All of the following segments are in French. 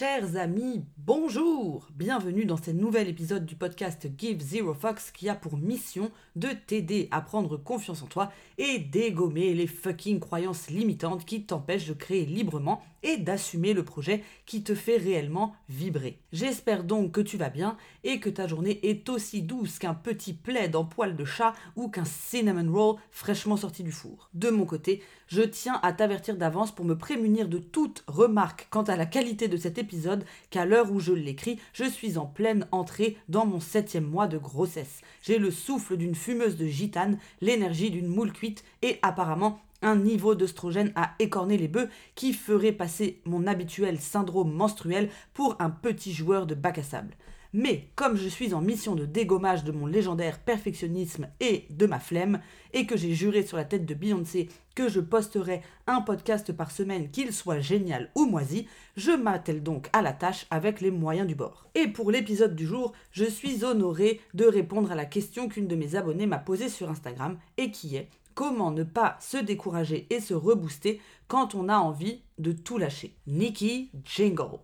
Chers amis, bonjour. Bienvenue dans ce nouvel épisode du podcast Give Zero Fox qui a pour mission de t'aider à prendre confiance en toi et dégommer les fucking croyances limitantes qui t'empêchent de créer librement et d'assumer le projet qui te fait réellement vibrer. J'espère donc que tu vas bien et que ta journée est aussi douce qu'un petit plaid en poil de chat ou qu'un cinnamon roll fraîchement sorti du four. De mon côté, je tiens à t'avertir d'avance pour me prémunir de toute remarque quant à la qualité de cet épisode qu'à l'heure où je l'écris, je suis en pleine entrée dans mon septième mois de grossesse. J'ai le souffle d'une fumeuse de gitane, l'énergie d'une moule cuite et apparemment un niveau d'œstrogène à écorner les bœufs qui ferait passer mon habituel syndrome menstruel pour un petit joueur de bac à sable. Mais comme je suis en mission de dégommage de mon légendaire perfectionnisme et de ma flemme, et que j'ai juré sur la tête de Beyoncé que je posterai un podcast par semaine, qu'il soit génial ou moisi, je m'attelle donc à la tâche avec les moyens du bord. Et pour l'épisode du jour, je suis honoré de répondre à la question qu'une de mes abonnées m'a posée sur Instagram et qui est comment ne pas se décourager et se rebooster quand on a envie de tout lâcher? Nikki Jingle.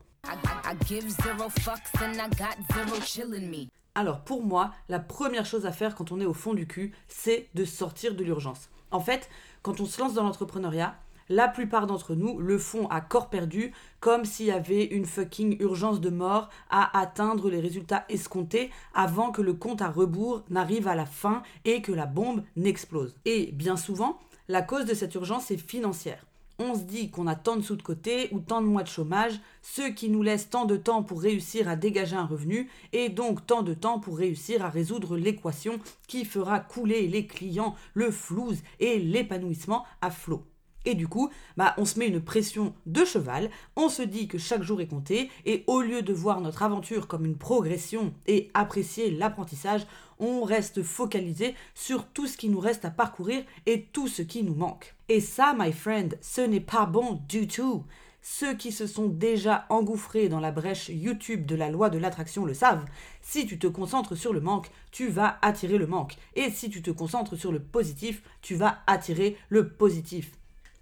Alors pour moi, la première chose à faire quand on est au fond du cul, c'est de sortir de l'urgence. En fait, quand on se lance dans l'entrepreneuriat, la plupart d'entre nous le font à corps perdu, comme s'il y avait une fucking urgence de mort à atteindre les résultats escomptés avant que le compte à rebours n'arrive à la fin et que la bombe n'explose. Et bien souvent, la cause de cette urgence est financière on se dit qu'on a tant de sous de côté ou tant de mois de chômage, ce qui nous laisse tant de temps pour réussir à dégager un revenu et donc tant de temps pour réussir à résoudre l'équation qui fera couler les clients, le flouze et l'épanouissement à flot. Et du coup, bah, on se met une pression de cheval, on se dit que chaque jour est compté, et au lieu de voir notre aventure comme une progression et apprécier l'apprentissage, on reste focalisé sur tout ce qui nous reste à parcourir et tout ce qui nous manque. Et ça, my friend, ce n'est pas bon du tout. Ceux qui se sont déjà engouffrés dans la brèche YouTube de la loi de l'attraction le savent. Si tu te concentres sur le manque, tu vas attirer le manque. Et si tu te concentres sur le positif, tu vas attirer le positif.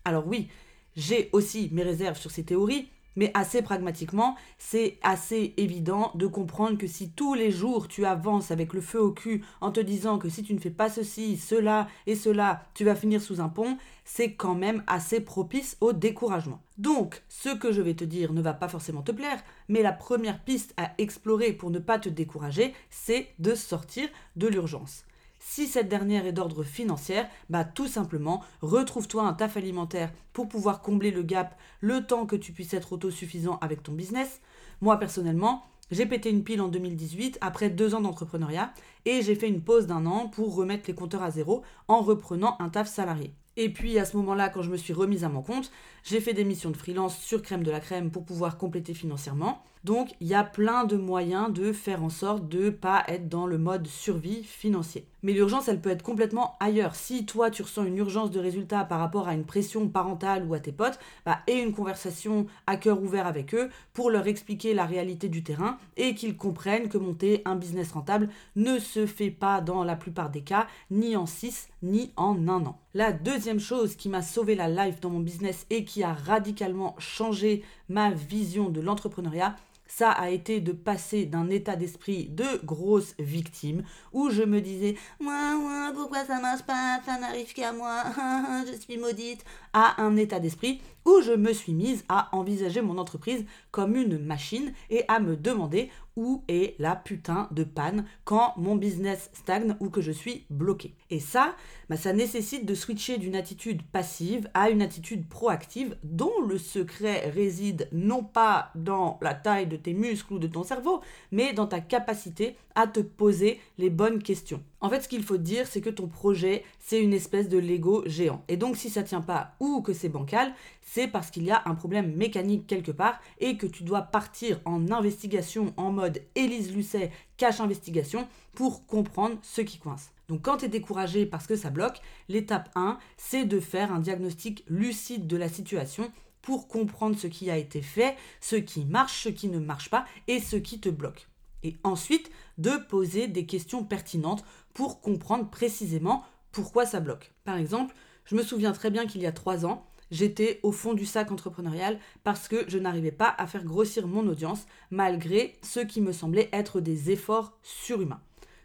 Alors oui, j'ai aussi mes réserves sur ces théories, mais assez pragmatiquement, c'est assez évident de comprendre que si tous les jours tu avances avec le feu au cul en te disant que si tu ne fais pas ceci, cela et cela, tu vas finir sous un pont, c'est quand même assez propice au découragement. Donc, ce que je vais te dire ne va pas forcément te plaire, mais la première piste à explorer pour ne pas te décourager, c'est de sortir de l'urgence. Si cette dernière est d'ordre financier, bah tout simplement, retrouve-toi un taf alimentaire pour pouvoir combler le gap le temps que tu puisses être autosuffisant avec ton business. Moi personnellement, j'ai pété une pile en 2018 après deux ans d'entrepreneuriat et j'ai fait une pause d'un an pour remettre les compteurs à zéro en reprenant un taf salarié. Et puis à ce moment-là, quand je me suis remise à mon compte, j'ai fait des missions de freelance sur crème de la crème pour pouvoir compléter financièrement. Donc il y a plein de moyens de faire en sorte de ne pas être dans le mode survie financier. Mais l'urgence, elle peut être complètement ailleurs. Si toi, tu ressens une urgence de résultat par rapport à une pression parentale ou à tes potes, bah, et une conversation à cœur ouvert avec eux pour leur expliquer la réalité du terrain et qu'ils comprennent que monter un business rentable ne se fait pas dans la plupart des cas, ni en 6, ni en un an. La deuxième chose qui m'a sauvé la life dans mon business et qui a radicalement changé ma vision de l'entrepreneuriat, ça a été de passer d'un état d'esprit de grosse victime où je me disais moi, pourquoi ça marche pas, ça n'arrive qu'à moi, je suis maudite, à un état d'esprit où je me suis mise à envisager mon entreprise comme une machine et à me demander où est la putain de panne quand mon business stagne ou que je suis bloqué. Et ça, bah, ça nécessite de switcher d'une attitude passive à une attitude proactive dont le secret réside non pas dans la taille de tes muscles ou de ton cerveau, mais dans ta capacité à te poser les bonnes questions. En fait, ce qu'il faut dire, c'est que ton projet, c'est une espèce de Lego géant. Et donc, si ça tient pas ou que c'est bancal, c'est parce qu'il y a un problème mécanique quelque part et que tu dois partir en investigation en mode Élise Lucet, cache investigation, pour comprendre ce qui coince. Donc quand tu es découragé parce que ça bloque, l'étape 1, c'est de faire un diagnostic lucide de la situation pour comprendre ce qui a été fait, ce qui marche, ce qui ne marche pas et ce qui te bloque et ensuite de poser des questions pertinentes pour comprendre précisément pourquoi ça bloque. Par exemple, je me souviens très bien qu'il y a trois ans, j'étais au fond du sac entrepreneurial parce que je n'arrivais pas à faire grossir mon audience malgré ce qui me semblait être des efforts surhumains.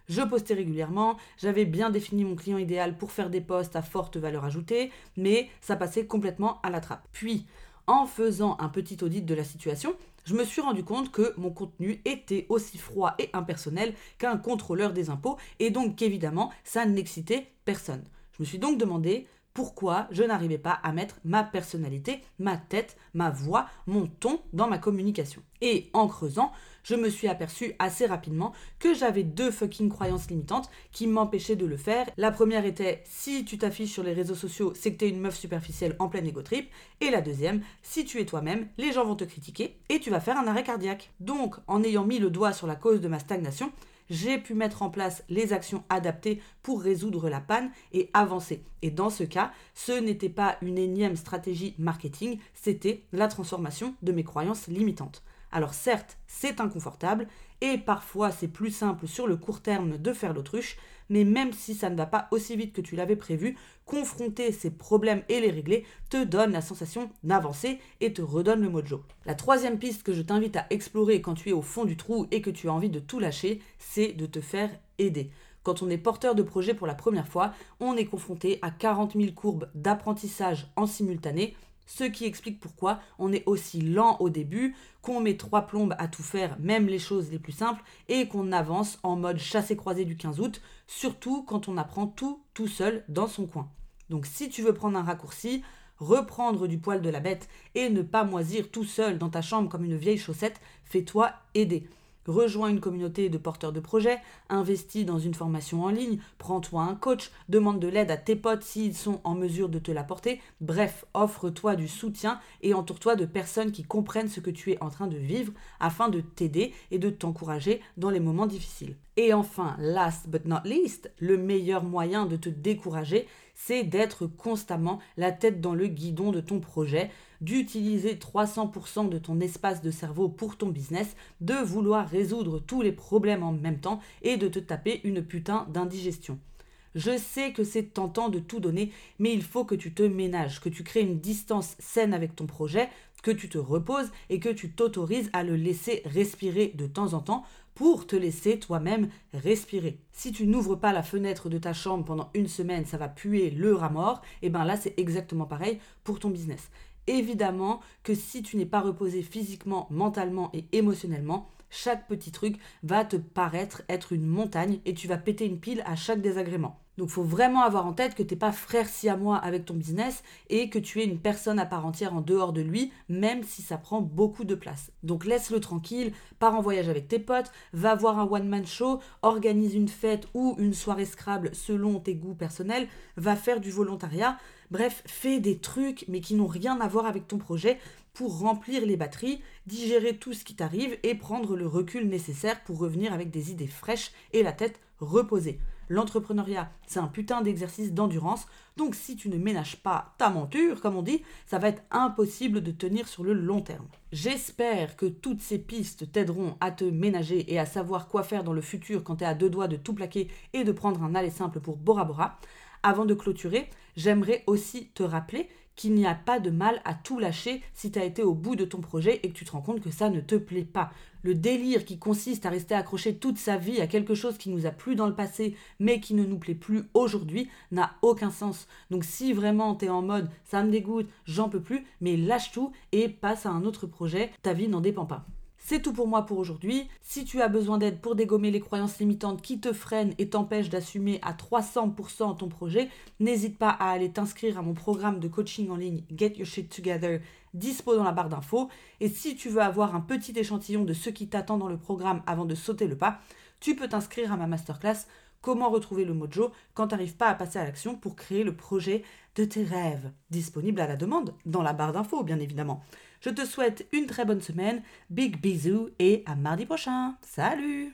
Je postais régulièrement, j'avais bien défini mon client idéal pour faire des posts à forte valeur ajoutée, mais ça passait complètement à la trappe. Puis, en faisant un petit audit de la situation, je me suis rendu compte que mon contenu était aussi froid et impersonnel qu'un contrôleur des impôts et donc qu'évidemment ça n'excitait personne. Je me suis donc demandé pourquoi je n'arrivais pas à mettre ma personnalité, ma tête, ma voix, mon ton dans ma communication. Et en creusant, je me suis aperçu assez rapidement que j'avais deux fucking croyances limitantes qui m'empêchaient de le faire. La première était si tu t'affiches sur les réseaux sociaux, c'est que t'es une meuf superficielle en pleine égo trip. Et la deuxième, si tu es toi-même, les gens vont te critiquer et tu vas faire un arrêt cardiaque. Donc, en ayant mis le doigt sur la cause de ma stagnation, j'ai pu mettre en place les actions adaptées pour résoudre la panne et avancer. Et dans ce cas, ce n'était pas une énième stratégie marketing, c'était la transformation de mes croyances limitantes. Alors certes, c'est inconfortable et parfois c'est plus simple sur le court terme de faire l'autruche, mais même si ça ne va pas aussi vite que tu l'avais prévu, confronter ces problèmes et les régler te donne la sensation d'avancer et te redonne le mojo. La troisième piste que je t'invite à explorer quand tu es au fond du trou et que tu as envie de tout lâcher, c'est de te faire aider. Quand on est porteur de projet pour la première fois, on est confronté à 40 000 courbes d'apprentissage en simultané ce qui explique pourquoi on est aussi lent au début, qu'on met trois plombes à tout faire, même les choses les plus simples, et qu'on avance en mode chassé-croisé du 15 août, surtout quand on apprend tout tout seul dans son coin. Donc si tu veux prendre un raccourci, reprendre du poil de la bête et ne pas moisir tout seul dans ta chambre comme une vieille chaussette, fais-toi aider rejoins une communauté de porteurs de projets, investis dans une formation en ligne, prends-toi un coach, demande de l'aide à tes potes s'ils sont en mesure de te l'apporter. Bref, offre-toi du soutien et entoure-toi de personnes qui comprennent ce que tu es en train de vivre afin de t'aider et de t'encourager dans les moments difficiles. Et enfin, last but not least, le meilleur moyen de te décourager, c'est d'être constamment la tête dans le guidon de ton projet, d'utiliser 300% de ton espace de cerveau pour ton business, de vouloir résoudre tous les problèmes en même temps et de te taper une putain d'indigestion. Je sais que c'est tentant de tout donner, mais il faut que tu te ménages, que tu crées une distance saine avec ton projet, que tu te reposes et que tu t'autorises à le laisser respirer de temps en temps pour te laisser toi-même respirer. Si tu n'ouvres pas la fenêtre de ta chambre pendant une semaine, ça va puer le rat mort, et bien là c'est exactement pareil pour ton business. Évidemment que si tu n'es pas reposé physiquement, mentalement et émotionnellement, chaque petit truc va te paraître être une montagne et tu vas péter une pile à chaque désagrément. Donc faut vraiment avoir en tête que tu n'es pas frère si à moi avec ton business et que tu es une personne à part entière en dehors de lui, même si ça prend beaucoup de place. Donc laisse-le tranquille, pars en voyage avec tes potes, va voir un one-man show, organise une fête ou une soirée Scrabble selon tes goûts personnels, va faire du volontariat. Bref, fais des trucs mais qui n'ont rien à voir avec ton projet pour remplir les batteries, digérer tout ce qui t'arrive et prendre le recul nécessaire pour revenir avec des idées fraîches et la tête reposée. L'entrepreneuriat, c'est un putain d'exercice d'endurance, donc si tu ne ménages pas ta monture, comme on dit, ça va être impossible de tenir sur le long terme. J'espère que toutes ces pistes t'aideront à te ménager et à savoir quoi faire dans le futur quand tu es à deux doigts de tout plaquer et de prendre un aller simple pour Bora Bora. Avant de clôturer, j'aimerais aussi te rappeler qu'il n'y a pas de mal à tout lâcher si tu as été au bout de ton projet et que tu te rends compte que ça ne te plaît pas. Le délire qui consiste à rester accroché toute sa vie à quelque chose qui nous a plu dans le passé mais qui ne nous plaît plus aujourd'hui n'a aucun sens. Donc si vraiment tu es en mode ça me dégoûte, j'en peux plus, mais lâche tout et passe à un autre projet, ta vie n'en dépend pas. C'est tout pour moi pour aujourd'hui. Si tu as besoin d'aide pour dégommer les croyances limitantes qui te freinent et t'empêchent d'assumer à 300% ton projet, n'hésite pas à aller t'inscrire à mon programme de coaching en ligne Get Your Shit Together, dispo dans la barre d'infos. Et si tu veux avoir un petit échantillon de ce qui t'attend dans le programme avant de sauter le pas, tu peux t'inscrire à ma masterclass Comment retrouver le mojo quand tu n'arrives pas à passer à l'action pour créer le projet de tes rêves Disponible à la demande, dans la barre d'infos bien évidemment. Je te souhaite une très bonne semaine, big bisous et à mardi prochain. Salut